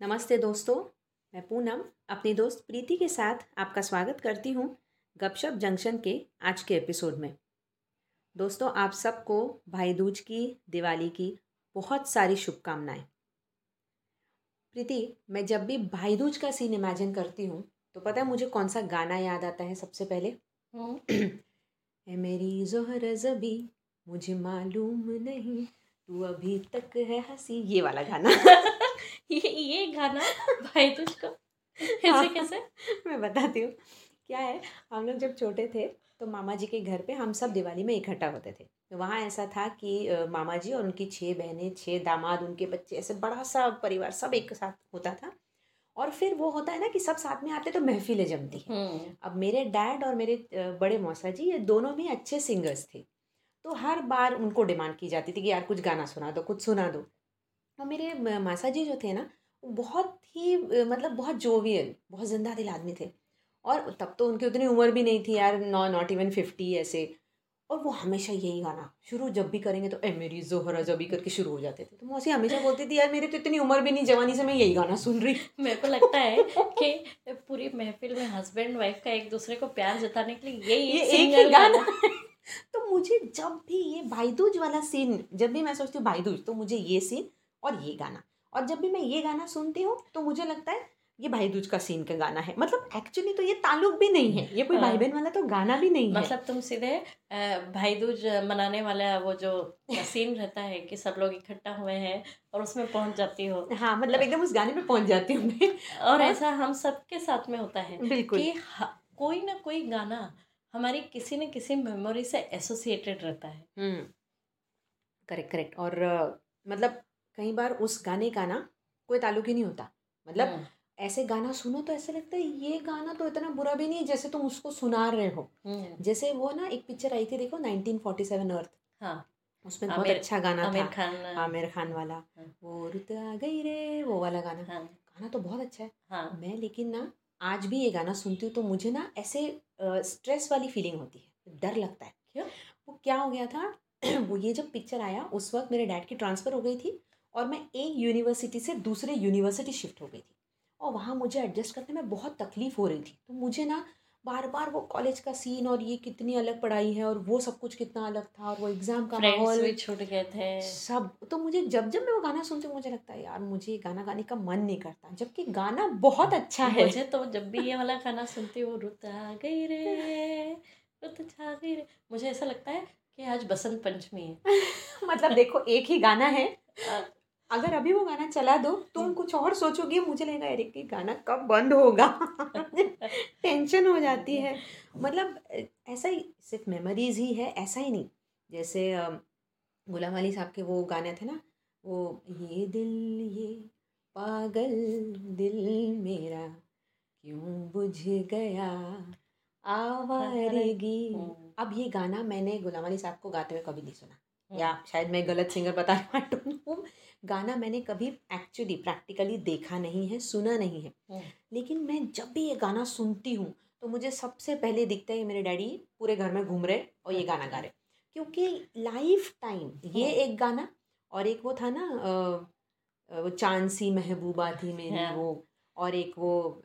नमस्ते दोस्तों, मैं पूनम अपनी दोस्त प्रीति के साथ आपका स्वागत करती हूँ गपशप जंक्शन के आज के एपिसोड में। दोस्तों, आप सबको भाई दूज की, दिवाली की बहुत सारी शुभकामनाएँ। प्रीति मैं जब भी भाई दूज का सीन इमेजिन करती हूँ तो पता है मुझे कौन सा गाना याद आता है सबसे पहले? है मेरी जोहर जबी मुझे मालूम नहीं तू अभी तक है हँसी। ये वाला गाना। ये ये गाना भाई तुझको ऐसे कैसे? मैं बताती हूँ। क्या है हम लोग जब छोटे थे तो मामा जी के घर पे हम सब दिवाली में इकट्ठा होते थे। तो वहाँ ऐसा था कि मामा जी और उनकी छः बहनें छः दामाद उनके बच्चे ऐसे बड़ा सा परिवार सब एक साथ होता था। और फिर वो होता है ना कि सब साथ में आते तो महफिलें जमती हैं। हम्म, अब मेरे डैड और मेरे बड़े मौसा जी ये दोनों भी अच्छे सिंगर्स थे। तो हर बार उनको डिमांड की जाती थी कि यार कुछ गाना सुना दो कुछ सुना दो। और मेरे मासा जी जो थे ना वो बहुत ही मतलब बहुत जोवियल बहुत ज़िंदा दिल आदमी थे। और तब तो उनकी उतनी उम्र भी नहीं थी यार नॉ नॉट इवन फिफ्टी ऐसे। और वो हमेशा यही गाना शुरू जब भी करेंगे तो ए मेरी जोहरा जब भी करके शुरू हो जाते थे। तो मौसी हमेशा बोलती थी यार मेरी तो इतनी उम्र भी नहीं जवानी से मैं यही गाना सुन रही मेरे को लगता है कि पूरी महफिल में हस्बैंड वाइफ का एक दूसरे को प्यार जताने के लिए यही ये एक ही गाना तो मुझे जब भी ये भाईदूज वाला सीन जब भी मैं सोचती हूँ भाईदूज तो मुझे ये सीन और ये गाना। और जब भी मैं ये गाना सुनती हूँ तो मुझे लगता है ये भाई दूज का सीन का गाना है। मतलब एक्चुअली तो ये ताल्लुक भी नहीं है। ये कोई हाँ। भाई बहन वाला तो गाना भी नहीं है। मतलब तुम सीधे भाई दूज मनाने वाला वो जो सीन रहता है कि सब लोग इकट्ठा हुए हैं और उसमें पहुँच जाती हो। हाँ मतलब एकदम उस गाने में पहुँच जाती हूँ मैं। और और- ऐसा हम सबके साथ में होता है बिल्कुल। कि कोई ना कोई गाना हमारी किसी न किसी मेमोरी से एसोसिएटेड रहता है। हम्म। करेक्ट करेक्ट और मतलब कई बार उस गाने का ना कोई ताल्लुक ही नहीं होता। मतलब हम्म, ऐसे गाना सुनो तो ऐसा लगता है ये गाना तो इतना बुरा भी नहीं है जैसे तुम उसको सुना रहे हो। हम्म, जैसे वो ना एक पिक्चर आई थी देखो 1947 अर्थ। हाँ। उसमें बहुत अच्छा गाना आमिर था। खान आमिर खान वाला। हाँ। वो रुत आ गई रे वो वाला गाना। हाँ। गाना तो बहुत अच्छा है। हाँ। मैं लेकिन ना आज भी ये गाना सुनती हूँ तो मुझे ना ऐसे स्ट्रेस वाली फीलिंग होती है। डर लगता है। क्यों? वो क्या हो गया था वो ये जब पिक्चर आया उस वक्त मेरे डैड की ट्रांसफ़र हो गई थी और मैं एक यूनिवर्सिटी से दूसरे यूनिवर्सिटी शिफ्ट हो गई थी। और वहाँ मुझे एडजस्ट करने में बहुत तकलीफ़ हो रही थी। तो मुझे ना बार बार वो कॉलेज का सीन और ये कितनी अलग पढ़ाई है और वो सब कुछ कितना अलग था और वो एग्ज़ाम का माहौल भी छूट गए थे। सब तो मुझे जब जब मैं वो गाना सुनती हूँ मुझे लगता है यार मुझे ये गाना गाने का मन नहीं करता। जबकि गाना बहुत अच्छा है। मुझे तो जब भी ये वाला गाना सुनती हूँ रुत आ गई रे रुत छा गई रे। मुझे ऐसा लगता है कि आज बसंत पंचमी है। मतलब देखो एक ही गाना है। आ, अगर अभी वो गाना चला दो तुम हम्म। कुछ और सोचोगे मुझे लगेगा अरे कि गाना कब बंद होगा? टेंशन हो जाती है। मतलब ऐसा ही सिर्फ़ मेमोरीज ही है ऐसा ही नहीं। जैसे गुलाम अली साहब के वो गाने थे ना वो ये दिल ये पागल दिल मेरा क्यों बुझ गया? आवारगी। हम्म, अब ये गाना मैंने गुलाम अली साहब को गाते हुए कभी नहीं सुना। हम्म, या शायद मैं गलत सिंगर बता रही हूँ गाना मैंने कभी एक्चुअली प्रैक्टिकली देखा नहीं है सुना नहीं है। हम्म, लेकिन मैं जब भी ये गाना सुनती हूँ तो मुझे सबसे पहले दिखता है मेरे डैडी पूरे घर में घूम रहे और ये गाना गा रहे। क्योंकि लाइफ टाइम ये हम्म। एक गाना और एक वो था ना वो चाँद सी महबूबा थी मेरी हाँ। वो और एक वो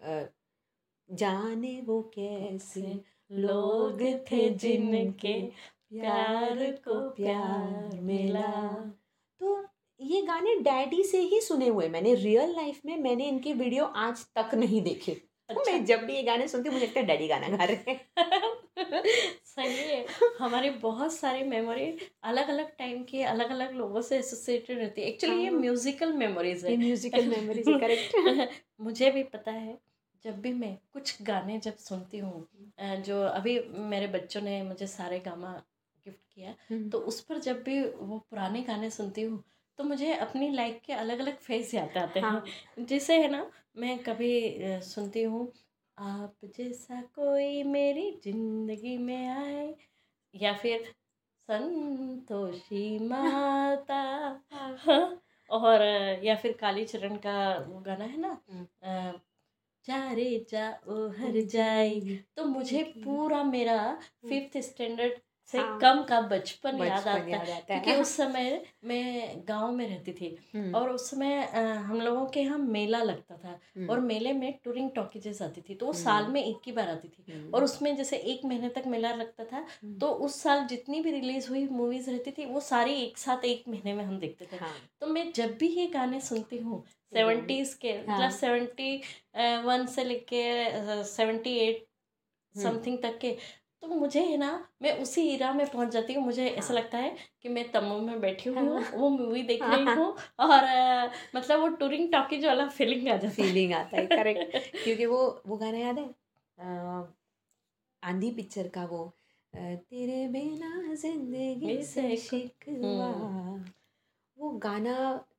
जाने वो कैसे लोग थे जिनके प्यार को प्यार मिला। तो ये गाने डैडी से ही सुने हुए मैंने रियल लाइफ में मैंने इनके वीडियो आज तक नहीं देखे। तो अच्छा। मैं जब भी ये गाने सुनती हूँ मुझे लगता है डैडी गाना गा रहे हैं। सही है। हमारे बहुत सारे मेमोरी अलग अलग टाइम के अलग अलग लोगों से एसोसिएटेड रहती है। एक्चुअली ये हाँ। म्यूजिकल मेमोरीज है। म्यूजिकल मेमोरीज करेक्ट मुझे भी पता है जब भी मैं कुछ गाने जब सुनती हूँ जो अभी मेरे बच्चों ने मुझे सारे गामा गिफ्ट किया तो उस पर जब भी वो पुराने गाने सुनती हूँ तो मुझे अपनी लाइफ के अलग अलग फ़ेज़ याद आते हैं। हाँ। जैसे है ना मैं कभी सुनती हूँ आप जैसा कोई मेरी ज़िंदगी में आए। या फिर संतोषी माता। हाँ, और या फिर काली चरण का वो गाना है ना हम्म। जा रे जा ओ हर जाई तो मुझे पूरा मेरा फिफ्थ स्टैंडर्ड से हाँ। कम का बचपन याद आता है क्योंकि उस समय मैं गाँव में रहती थी हम्म, और उस समय हम लोगों के यहाँ मेला लगता था हम्म, और मेले में टूरिंग टॉकीजेस आती थी तो वो हम्म। साल में एक ही बार आती थी हम्म, और उसमें जैसे एक महीने तक मेला लगता था हम्म, तो उस साल जितनी भी रिलीज़ हुई मूवीज़ रहती थी वो सारी एक साथ एक महीने में हम देखते थे हाँ तो मैं जब भी ये गाने सुनती हूँ सेवेंटीज के हाँ। मतलब सेवेंटी वन से लेके सेवेंटी एट हम्म। समथिंग तक के तो मुझे है ना मैं उसी इरा में पहुँच जाती हूँ मुझे ऐसा हाँ। लगता है कि मैं तम्बू में बैठी हुई हूँ हाँ। वो मूवी देख रही हाँ। हूँ और मतलब वो टूरिंग टॉकीज वाला फीलिंग आ जाता है फीलिंग आता है करेक्ट क्योंकि वो वो गाना याद है आंधी पिक्चर का वो तेरे बिना ज़िंदगी से शिकवा वो गाना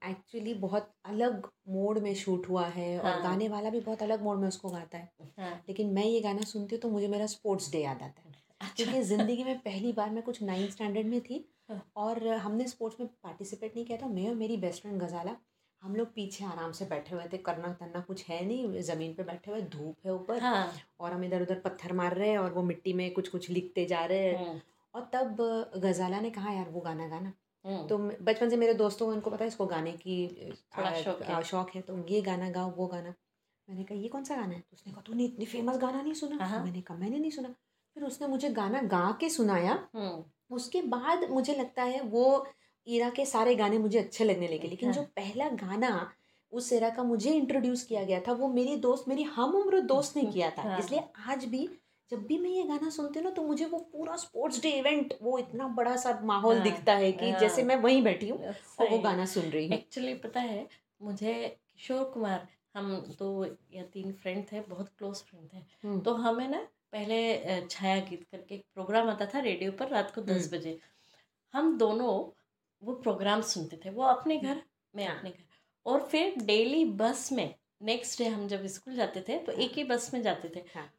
एक्चुअली बहुत अलग मोड में शूट हुआ है हाँ। और। गाने वाला भी बहुत अलग मोड में उसको गाता है हाँ लेकिन मैं ये गाना सुनती हूँ तो मुझे मेरा स्पोर्ट्स डे याद आता है क्योंकि ज़िंदगी में पहली बार मैं कुछ नाइन्थ स्टैंडर्ड में थी हाँ। और हमने स्पोर्ट्स में पार्टिसिपेट नहीं किया था। मैं और मेरी बेस्ट फ्रेंड गजाला हम लोग पीछे आराम से बैठे हुए थे। करना करना कुछ है नहीं ज़मीन पे बैठे हुए धूप है ऊपर हाँ। और हम इधर उधर पत्थर मार रहे हैं और वो मिट्टी में कुछ कुछ लिखते जा रहे हैं। हम्म, और तब गजाला ने कहा यार वो गाना गाना। हम्म, तो बचपन से मेरे दोस्तों को उनको पता है इसको गाने की थोड़ा शौक है। शौक है। तो ये गाना गाओ वो गाना। मैंने कहा ये कौन सा गाना है? तो उसने कहा तूने इतनी फ़ेमस गाना नहीं सुना? हाँ। मैंने कहा मैंने नहीं सुना। फिर उसने मुझे गाना गा के सुनाया। हम्म, उसके बाद मुझे लगता है वो ईरा के सारे गाने मुझे अच्छे लगने लगे। लेकिन हाँ। जो पहला गाना उस एरा का मुझे इंट्रोड्यूस किया गया था वो मेरी दोस्त मेरी हम उम्र दोस्त ने किया था। हाँ। इसलिए आज भी जब भी मैं ये गाना सुनती हूँ ना तो मुझे वो पूरा स्पोर्ट्स डे इवेंट वो इतना बड़ा सा माहौल हाँ, दिखता है कि हाँ। जैसे मैं वहीं बैठी हूँ और वो गाना सुन रही हूँ। एक्चुअली पता है मुझे किशोर कुमार हम दो या तीन फ्रेंड थे बहुत क्लोज फ्रेंड थे। हम्म, तो हमें ना पहले छाया गीत करके एक प्रोग्राम आता था रेडियो पर रात को दस हम्म। बजे। हम दोनों वो प्रोग्राम सुनते थे वो अपने घर मैं हाँ। अपने घर। और फिर डेली बस में नेक्स्ट डे हम जब स्कूल जाते थे तो एक ही बस में जाते थे। हाँ।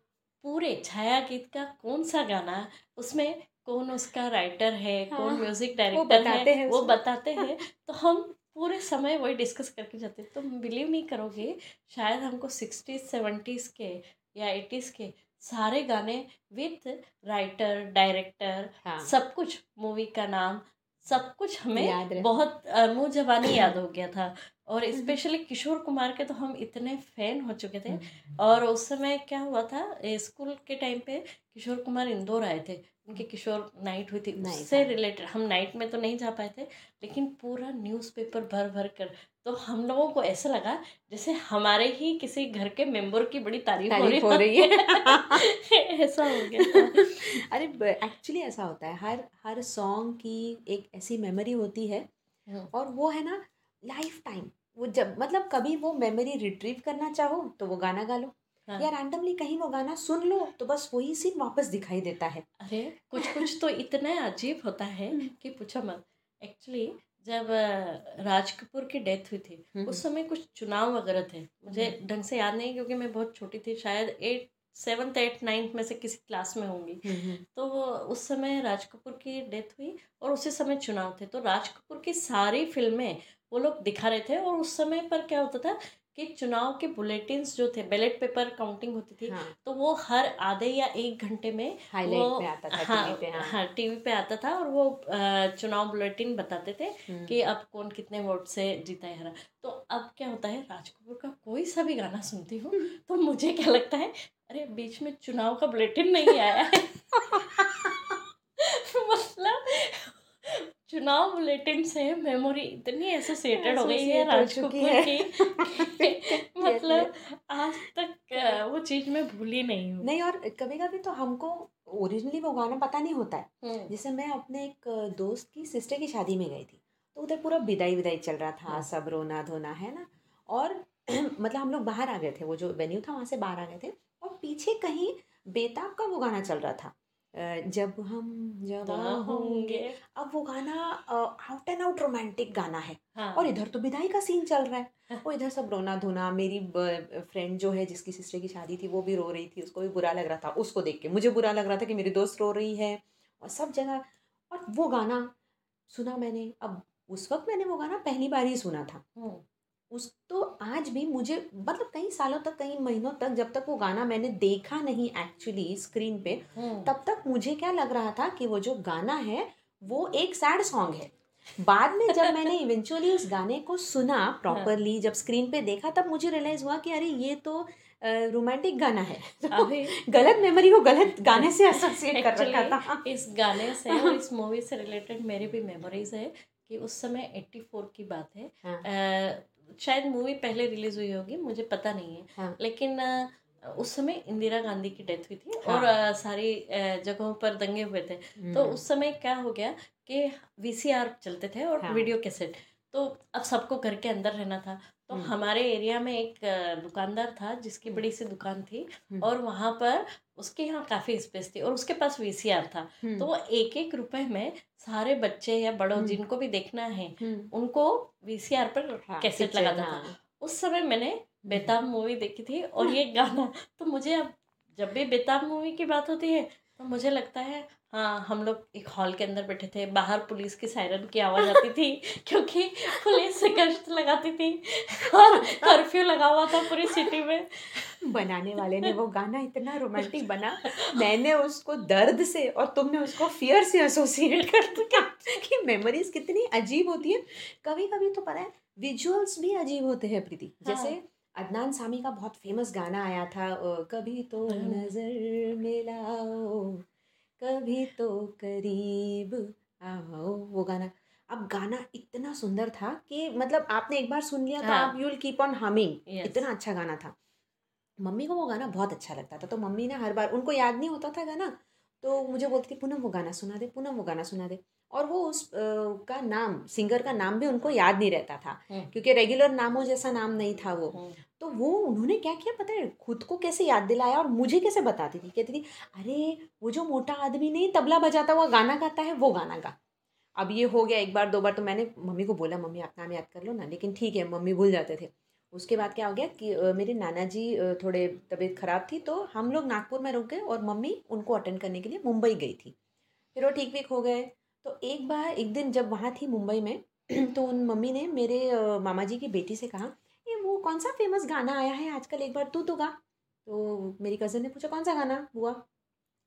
पूरे छाया गीत का कौन सा गाना उसमें कौन उसका राइटर है कौन हाँ, म्यूज़िक डायरेक्टर बताते है वो बताते हैं। तो हम पूरे समय वही डिस्कस करके जाते तो बिलीव नहीं करोगे शायद हमको सिक्सटीज सेवेंटीज़ के या एटीज़ के सारे गाने विथ राइटर डायरेक्टर हाँ। सब कुछ मूवी का नाम सब कुछ हमें याद बहुत मुँह जबानी याद हो गया था। और स्पेशली किशोर कुमार के तो हम इतने फ़ैन हो चुके थे। और उस समय क्या हुआ था स्कूल के टाइम पे किशोर कुमार इंदौर आए थे। उनकी किशोर नाइट हुई थी उससे हाँ। रिलेटेड हम नाइट में तो नहीं जा पाए थे लेकिन पूरा न्यूज़पेपर भर भर कर तो हम लोगों को ऐसा लगा जैसे हमारे ही किसी घर के मेंबर की बड़ी तारीफ़, तारीफ़ हो रही है ऐसा हो गया अरे एक्चुअली ऐसा होता है हर हर सॉन्ग की एक ऐसी मेमोरी होती है हम्म। और वो है ना लाइफ टाइम वो जब मतलब कभी वो मेमोरी रिट्रीव करना चाहो तो वो गाना गा लो हाँ। या रैंडमली कहीं वो गाना सुन लो तो बस वही सीन वापस दिखाई देता है। अरे कुछ कुछ तो इतना अजीब होता है हम्म। कि पूछो मत। एक्चुअली जब राज कपूर की डेथ हुई थी हम्म। उस समय कुछ चुनाव वगैरह थे। मुझे ढंग से याद नहीं क्योंकि मैं बहुत छोटी थी शायद एट सेवन्थ एट नाइन्थ में से किसी क्लास में होंगी। तो उस समय राज कपूर की डेथ हुई और उसी समय चुनाव थे। तो राज कपूर की सारी फ़िल्में वो लोग दिखा रहे थे और उस समय पर क्या होता था कि चुनाव के बुलेटिन जो थे बैलेट पेपर काउंटिंग होती थी हाँ। तो वो हर आधे या एक घंटे में हाईलाइट वो- पे आता था हाँ टीवी पे हाँ। हाँ टीवी पे आता था और वो चुनाव बुलेटिन बताते थे हम्म। कि अब कौन कितने वोट से जीता है हरा तो अब क्या होता है राज कपूर का कोई सा भी गाना सुनती हूँ तो मुझे क्या लगता है अरे बीच में चुनाव का बुलेटिन नहीं आया है मतलब चुनाव बुलेटिन से मेमोरी इतनी एसोसिएटेड हो गई है राज कपूर की मतलब आज तक वो चीज़ मैं भूली नहीं हूँ। नहीं और कभी कभी तो हमको ओरिजिनली वो गाना पता नहीं होता है। हम्म, जैसे मैं अपने एक दोस्त की सिस्टर की शादी में गई थी तो उधर पूरा विदाई विदाई चल रहा था हाँ। सब रोना धोना है ना? और मतलब हम लोग बाहर आ गए थे वो जो वेन्यू था वहाँ से बाहर आ गए थे। और पीछे कहीं बेताब का वो गाना चल रहा था। जब हम जवा होंगे। होंगे। अब वो गाना आउट एंड आउट रोमांटिक गाना है। हाँ। और इधर तो विदाई का सीन चल रहा है। हाँ। और इधर सब रोना धोना मेरी फ्रेंड जो है जिसकी सिस्टर की शादी थी वो भी रो रही थी। उसको भी बुरा लग रहा था। उसको देख के मुझे बुरा लग रहा था कि मेरी दोस्त रो रही है। और सब जगह और वो गाना सुना मैंने। अब उस वक्त मैंने वो गाना पहली बार ही सुना था। हम्म, आज भी मुझे मतलब कई सालों तक कई महीनों तक जब तक वो गाना मैंने देखा नहीं एक्चुअली स्क्रीन पे हम्म, तब तक मुझे क्या लग रहा था कि वो जो गाना है वो एक सैड सॉन्ग है। बाद में जब मैंने इवेंचुअली उस गाने को सुना प्रॉपरली जब स्क्रीन पे देखा तब मुझे रियलाइज़ हुआ कि अरे ये तो रोमांटिक गाना है। तो गलत मेमोरी को गलत गाने से एसोसिएट कर रखा था। इस गाने से और इस मूवी से रिलेटेड मेरी भी मेमोरीज है कि उस समय 84 की बात है। हाँ। शायद मूवी पहले रिलीज़ हुई होगी मुझे पता नहीं है हाँ। लेकिन उस समय इंदिरा गांधी की डेथ हुई थी हाँ। और सारी जगहों पर दंगे हुए थे तो उस समय क्या हो गया कि वीसीआर चलते थे और हाँ। वीडियो कैसेट तो अब सबको घर के अंदर रहना था तो हम्म। हमारे एरिया में एक दुकानदार था जिसकी हम्म। बड़ी सी दुकान थी हम्म। और वहाँ पर उसके यहाँ काफ़ी स्पेस थी और उसके पास वीसीआर था। हम्म, तो वो एक एक रुपए में सारे बच्चे या बड़ों हम्म। जिनको भी देखना है हम्म, उनको वीसीआर पर हाँ, कैसेट picture, लगाता था। हाँ। उस समय मैंने बेताब मूवी देखी थी और ये गाना तो मुझे अब जब भी बेताब मूवी की बात होती है तो मुझे लगता है हाँ हम लोग एक हॉल के अंदर बैठे थे बाहर पुलिस की सायरन की आवाज़ आती थी क्योंकि पुलिस से गश्त लगाती थी और कर्फ्यू लगा हुआ था पूरी सिटी में। बनाने वाले ने वो गाना इतना रोमांटिक बना। मैंने उसको दर्द से और तुमने उसको फियर से एसोसिएट कर दिया कि मेमोरीज कितनी अजीब होती है। कभी कभी तो पता है विजुअल्स भी अजीब होते हैं प्रीति। हाँ। जैसे अदनान सामी का बहुत फ़ेमस गाना आया था कभी तो हाँ। नज़र मिलाओ कभी तो करीब आओ वो गाना। अब गाना इतना सुंदर था कि मतलब आपने एक बार सुन लिया तो हाँ। आप यूल कीप ऑन हमिंग इतना अच्छा गाना था। मम्मी को वो गाना बहुत अच्छा लगता था तो मम्मी ने हर बार उनको याद नहीं होता था गाना तो मुझे बोलती थी पूनम वो गाना सुना दे पूनम वो गाना सुना दे। और वो उस का नाम सिंगर का नाम भी उनको याद नहीं रहता था हम्म। क्योंकि रेगुलर नामों जैसा नाम नहीं था वो। हम्म, तो वो उन्होंने क्या किया पता है खुद को कैसे याद दिलाया और मुझे कैसे बताती थी कहती थी अरे वो जो मोटा आदमी नहीं तबला बजाता हुआ गाना गाता है वो गाना गा। अब ये हो गया एक बार दो बार तो मैंने मम्मी को बोला मम्मी आप नाम याद कर लो ना लेकिन ठीक है मम्मी भूल जाते थे। उसके बाद क्या हो गया कि मेरे नाना जी थोड़े तबीयत ख़राब थी तो हम लोग नागपुर में रुक गए और मम्मी उनको अटेंड करने के लिए मुंबई गई थी। फिर वो ठीक वीक हो गए। तो एक बार, एक दिन जब वहाँ थी मुंबई में तो उन मम्मी ने मेरे मामा जी की बेटी से कहा, ये वो कौन सा फ़ेमस गाना आया है आजकल? एक बार तू तो गा। तो मेरी कज़न ने पूछा, कौन सा गाना बुआ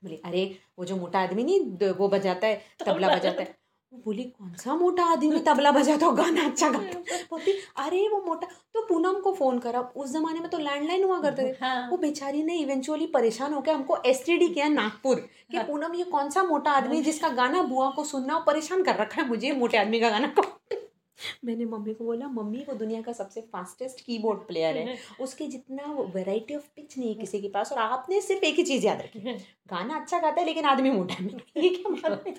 बोली, अरे, वो जो मोटा आदमी नहीं वो बजाता है, तबला बजाता है। वो बोली कौन सा मोटा आदमी तबला बजाता हो गाना अच्छा गाता है?" बोलती अरे वो मोटा तो पूनम को फ़ोन करा उस ज़माने में तो लैंडलाइन हुआ करते थे हाँ वो बेचारी ने इवेंचुअली परेशान होकर हमको एसटीडी किया नागपुर कि हाँ। पूनम ये कौन सा मोटा आदमी जिसका गाना बुआ को सुनना और परेशान कर रखा है मुझे मोटे आदमी का गाना को मैंने मम्मी को बोला मम्मी वो दुनिया का सबसे फास्टेस्ट कीबोर्ड प्लेयर है। उसके जितना वैरायटी ऑफ़ पिच नहीं है किसी के पास और आपने सिर्फ़ एक ही चीज़ याद रखी। गाना अच्छा गाता है लेकिन आदमी मोटा है। ये क्या है?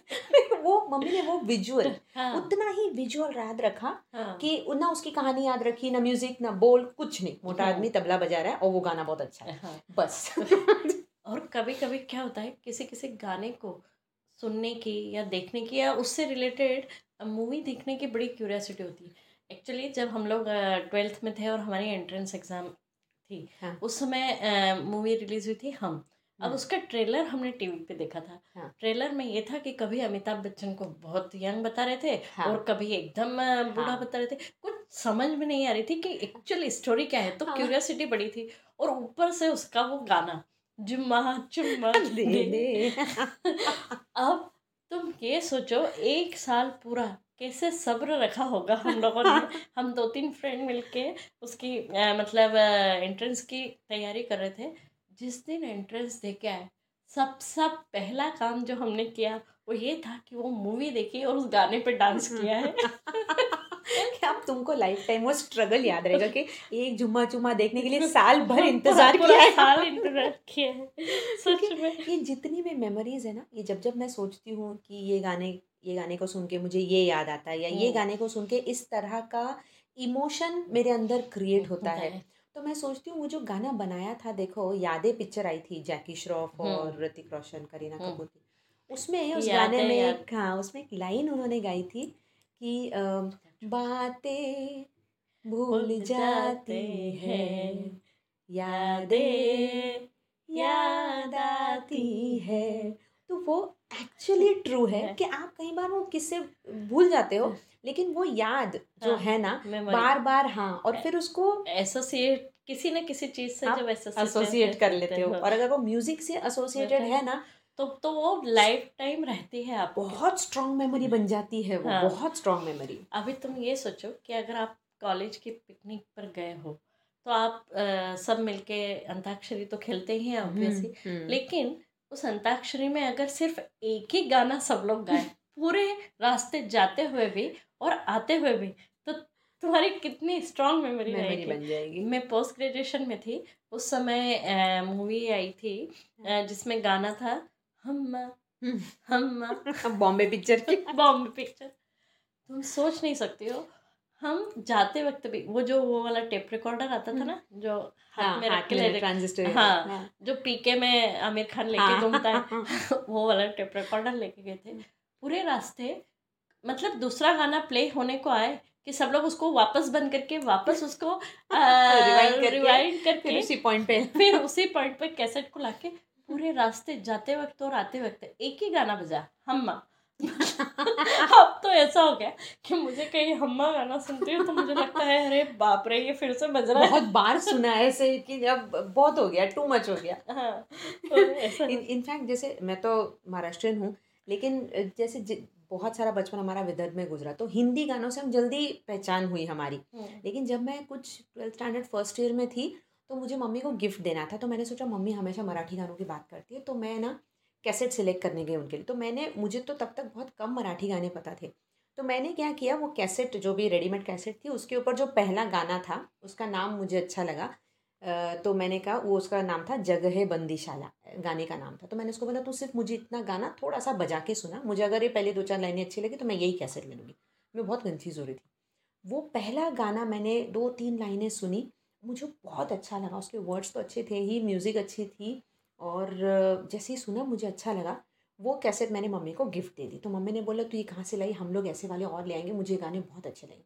वो मम्मी ने वो विजुअल हाँ। उतना ही विजुअल याद रखा हाँ। कि ना उसकी कहानी याद रखी ना म्यूज़िक ना बोल कुछ नहीं। मोटा हाँ। आदमी तबला बजा रहा है और वो गाना बहुत अच्छा है। हाँ। बस। और कभी कभी क्या होता है किसी किसी गाने को सुनने की या देखने की या उससे रिलेटेड मूवी देखने की बड़ी क्यूरियासिटी होती है एक्चुअली जब हम लोग ट्वेल्थ में थे और हमारी एंट्रेंस एग्ज़ाम थी हाँ। उस समय मूवी रिलीज़ हुई थी हम अब हम्म। उसका ट्रेलर हमने टीवी पे देखा था हाँ। ट्रेलर में ये था कि कभी अमिताभ बच्चन को बहुत यंग बता रहे थे हाँ। और कभी एकदम बूढ़ा हाँ। बता रहे थे कुछ समझ में नहीं आ रही थी कि एक्चुअल स्टोरी क्या है तो हाँ। क्यूरियोसिटी बड़ी थी और ऊपर से उसका वो गाना जुम्मा चुम्मा दे दे अब तुम ये सोचो एक साल पूरा कैसे सब्र रखा होगा हम लोगों ने? हम दो तीन फ्रेंड मिलके उसकी आ, मतलब एंट्रेंस की तैयारी कर रहे थे। जिस दिन एंट्रेंस दे के आए सब सब पहला काम जो हमने किया वो ये था कि वो मूवी देखी और उस गाने पे डांस किया है। अब तुमको लाइफ टाइम वो स्ट्रगल याद रहेगा कि एक जुम्मा चुम्मा देखने के लिए साल भर इंतज़ार किया है साल इंतज़ार किया है सच में ये जितनी भी मेमोरीज है ना ये जब जब मैं सोचती हूँ कि ये गाने ये गाने को सुन के मुझे ये याद आता है या ये हम्म। गाने को सुन के इस तरह का इमोशन मेरे अंदर क्रिएट होता है तो मैं सोचती हूँ वो जो गाना बनाया था देखो यादें पिक्चर आई थी जैकी श्रॉफ हम्म। और ऋतिक रोशन करीना। कपूर की उसमें उस गाने में एक हाँ उसमें एक लाइन उन्होंने गाई थी कि बातें भूल जाते हैं यादें याद आती है। तो वो एक्चुअली ट्रू है कि आप कई बार वो किससे भूल जाते हो लेकिन वो याद जो हाँ, है ना बार बार हाँ और फिर उसको एसोसिएट किसी न किसी चीज़ से जब एसोसिएट कर लेते हो। और अगर वो म्यूज़िक से एसोसिएटेड है ना तो तो वो लाइफ टाइम रहती है आप बहुत स्ट्रांग मेमोरी बन जाती है वो हाँ। बहुत स्ट्रांग मेमोरी अभी तुम ये सोचो कि अगर आप कॉलेज की पिकनिक पर गए हो तो आप अ, सब मिलके अंताक्षरी तो खेलते ही हैं ऑब्वियसली लेकिन उस अंताक्षरी में अगर सिर्फ़ एक ही गाना सब लोग गाए पूरे रास्ते जाते हुए भी और आते हुए भी तो तुम्हारी कितनी स्ट्रांग मेमोरी मेमोरी बन जाएगी। मैं पोस्ट ग्रेजुएशन में थी उस समय मूवी आई थी जिसमें गाना था हम हम्म। बॉम्बे पिक्चर की। बॉम्बे पिक्चर। तुम सोच नहीं सकती हो। हम जाते वक्त भी वो जो वो वाला टेप रिकॉर्डर आता था ना जो हाथ में रख ले ट्रांजिस्टर हाँ जो पीके में आमिर खान लेके हाँ। घूमता है वो वाला टेप रिकॉर्डर लेके गए थे। पूरे रास्ते मतलब दूसरा गाना प्ले होने को आए कि सब लोग उसको वापस बंद करके वापस उसको Rewind करके, रिवाइंड फिर उसी पॉइंट पे। फिर उसी पॉइंट पे कैसेट को लाके पूरे रास्ते जाते वक्त और आते वक्त एक ही गाना बजा हम्मा। अब तो ऐसा हो गया कि मुझे कहीं हम्मा गाना सुनती हूँ तो मुझे लगता है अरे बाप रे ये फिर से बज रहा है। बहुत बार सुना है ऐसे कि जब बहुत हो गया टू मच हो गया। हाँ तो ऐसा इनफैक्ट जैसे मैं तो महाराष्ट्रियन हूँ लेकिन जैसे जि- बहुत सारा बचपन हमारा विदर्भ में गुजरा तो हिंदी गानों से हम जल्दी पहचान हुई हमारी। हम्म, लेकिन जब मैं कुछ ट्वेल्थ स्टैंडर्ड फ़र्स्ट ईयर में थी तो मुझे मम्मी को गिफ्ट देना था तो मैंने सोचा मम्मी हमेशा मराठी गानों की बात करती है तो मैं ना कैसेट सिलेक्ट करने गई उनके लिए। तो मैंने, मुझे तो तब तक बहुत कम मराठी गाने पता थे। तो मैंने क्या किया, वो कैसेट जो भी रेडीमेड कैसेट थी, उसके ऊपर जो पहला गाना था, उसका नाम मुझे अच्छा लगा। तो मैंने कहा, वो उसका नाम था जगह बंदीशाला, गाने का नाम था। तो मैंने उसको बोला, तू सिर्फ़ मुझे इतना गाना थोड़ा सा बजा के सुना, मुझे अगर ये पहले दो चार लाइनें अच्छी लगी तो मैं यही कैसेट ले लूँगी। मैं बहुत कंफ्यूज हो रही थी। वो पहला गाना मैंने दो तीन लाइनें सुनी मुझे बहुत अच्छा लगा उसके वर्ड्स तो अच्छे थे ही म्यूज़िक अच्छी थी और जैसे ही सुना मुझे अच्छा लगा वो कैसेट मैंने मम्मी को गिफ्ट दे दी। तो मम्मी ने बोला तू ये कहाँ से लाई? हम लोग ऐसे वाले और ले आएँगे मुझे गाने बहुत अच्छे लगे।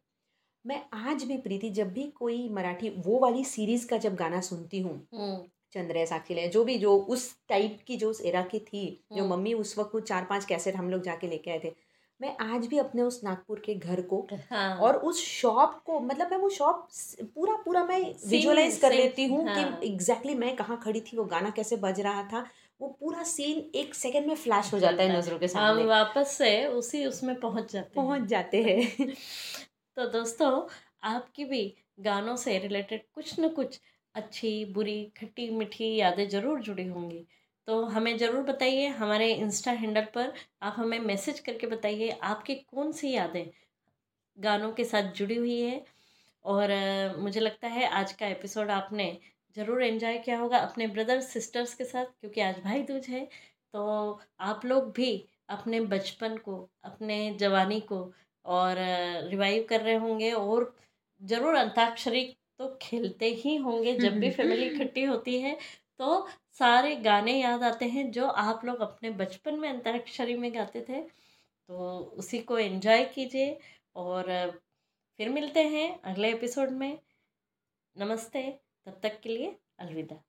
मैं आज भी प्रीति जब भी कोई मराठी वो वाली सीरीज़ का जब गाना सुनती हूँ हम्म, चंद्र साक्षी ले जो भी जो उस टाइप की जो उस एरा की थी जो हम्म। मम्मी उस वक्त वो चार पाँच कैसेट हम लोग जाके लेके आए थे मैं आज भी अपने उस नागपुर के घर को हाँ। और उस शॉप को मतलब मैं वो शॉप पूरा पूरा मैं विजुअलाइज कर लेती हूँ हाँ। कि एग्जैक्टली मैं कहाँ खड़ी थी वो गाना कैसे बज रहा था वो पूरा सीन एक सेकंड में फ्लैश हो जाता है नज़रों के हम सामने। वापस से उसी उसमें पहुँच जाते हैं। पहुँच जाते हैं। तो दोस्तों आपकी भी गानों से रिलेटेड कुछ न कुछ अच्छी बुरी खट्टी मीठी यादें ज़रूर जुड़ी होंगी। तो हमें ज़रूर बताइए, हमारे इंस्टा हैंडल पर आप हमें मैसेज करके बताइए, आपकी कौन सी यादें गानों के साथ जुड़ी हुई है? और मुझे लगता है आज का एपिसोड आपने ज़रूर एंजॉय किया होगा अपने ब्रदर्स सिस्टर्स के साथ, क्योंकि आज भाई दूज है। तो आप लोग भी अपने बचपन को, अपने जवानी को और रिवाइव कर रहे होंगे और ज़रूर अंताक्षरी तो खेलते ही होंगे जब भी फैमिली इकट्ठी होती है। तो सारे गाने याद आते हैं जो आप लोग अपने बचपन में अंतरक्षरी में गाते थे। तो उसी को एंजॉय कीजिए और फिर मिलते हैं अगले एपिसोड में। नमस्ते, तब तक के लिए अलविदा।